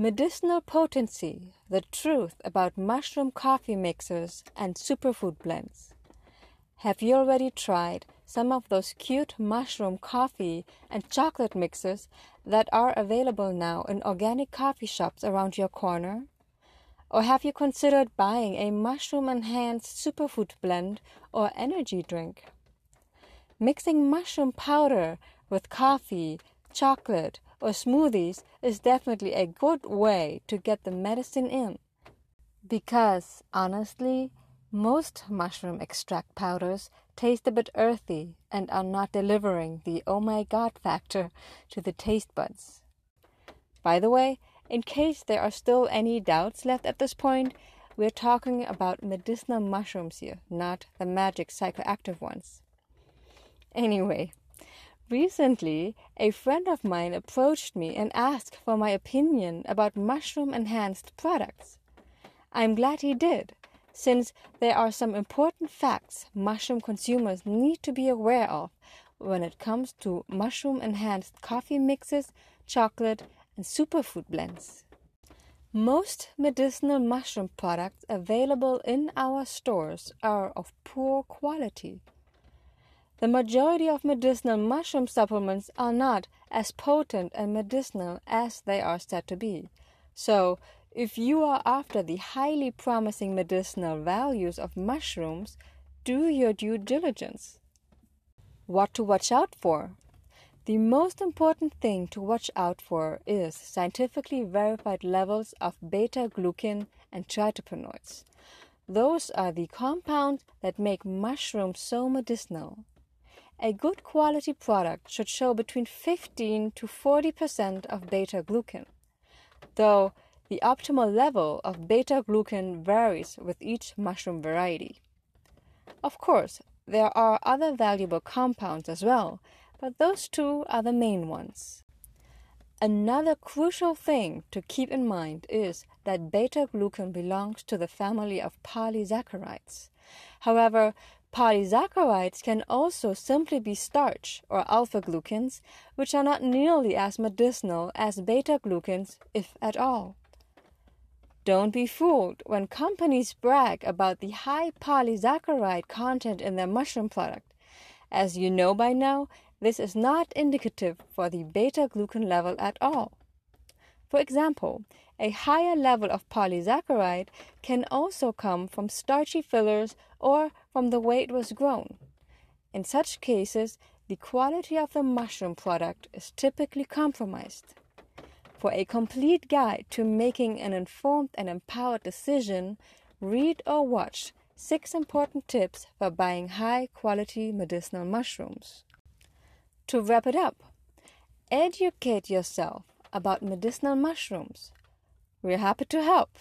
Medicinal potency, the truth about mushroom coffee mixers and superfood blends. Have you already tried some of those cute mushroom coffee and chocolate mixers that are available now in organic coffee shops around your corner? Or have you considered buying a mushroom enhanced superfood blend or energy drink? Mixing mushroom powder with coffee, chocolate, or smoothies is definitely a good way to get the medicine in. Because, honestly, most mushroom extract powders taste a bit earthy and are not delivering the oh my god factor to the taste buds. By the way, in case there are still any doubts left at this point, we're talking about medicinal mushrooms here, not the magic psychoactive ones. Anyway, recently a friend of mine approached me and asked for my opinion about mushroom enhanced products. I'm glad he did, since there are some important facts mushroom consumers need to be aware of when it comes to mushroom enhanced coffee mixes, chocolate, and superfood blends. Most medicinal mushroom products available in our stores are of poor quality. The majority of medicinal mushroom supplements are not as potent and medicinal as they are said to be. So, if you are after the highly promising medicinal values of mushrooms, do your due diligence. What to watch out for? The most important thing to watch out for is scientifically verified levels of beta glucan and triterpenoids. Those are the compounds that make mushrooms so medicinal. A good quality product should show between 15 to 40% of beta glucan, though the optimal level of beta glucan varies with each mushroom variety. Of course, there are other valuable compounds as well, but those two are the main ones. Another crucial thing to keep in mind is that beta glucan belongs to the family of polysaccharides. However, Polysaccharides can also simply be starch or alpha glucans, which are not nearly as medicinal as beta glucans, if at all. Don't be fooled when companies brag about the high polysaccharide content in their mushroom product. As you know by now, this is not indicative for the beta glucan level at all. For example, a higher level of polysaccharide can also come from starchy fillers or from the way it was grown. In such cases, the quality of the mushroom product is typically compromised. For a complete guide to making an informed and empowered decision, read or watch six important tips for buying high quality medicinal mushrooms. To wrap it up, educate yourself about medicinal mushrooms. We're happy to help.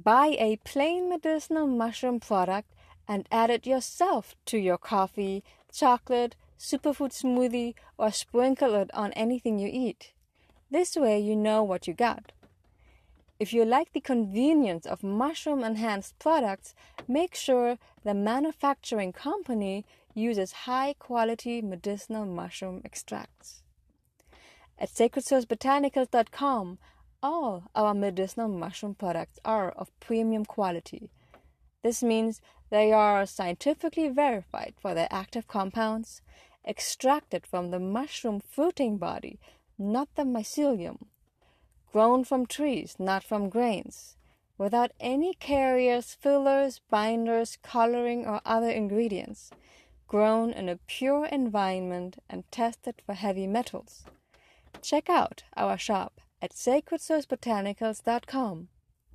Buy a plain medicinal mushroom product and add it yourself to your coffee, chocolate, superfood smoothie, or sprinkle it on anything you eat. This way you know what you got. If you like the convenience of mushroom enhanced products, make sure the manufacturing company uses high quality medicinal mushroom extracts. At sacredsourcebotanicals.com, all our medicinal mushroom products are of premium quality. This means they are scientifically verified for their active compounds, extracted from the mushroom fruiting body, not the mycelium, grown from trees, not from grains, without any carriers, fillers, binders, coloring, or other ingredients, grown in a pure environment and tested for heavy metals. Check out our shop at sacredsourcebotanicals.com.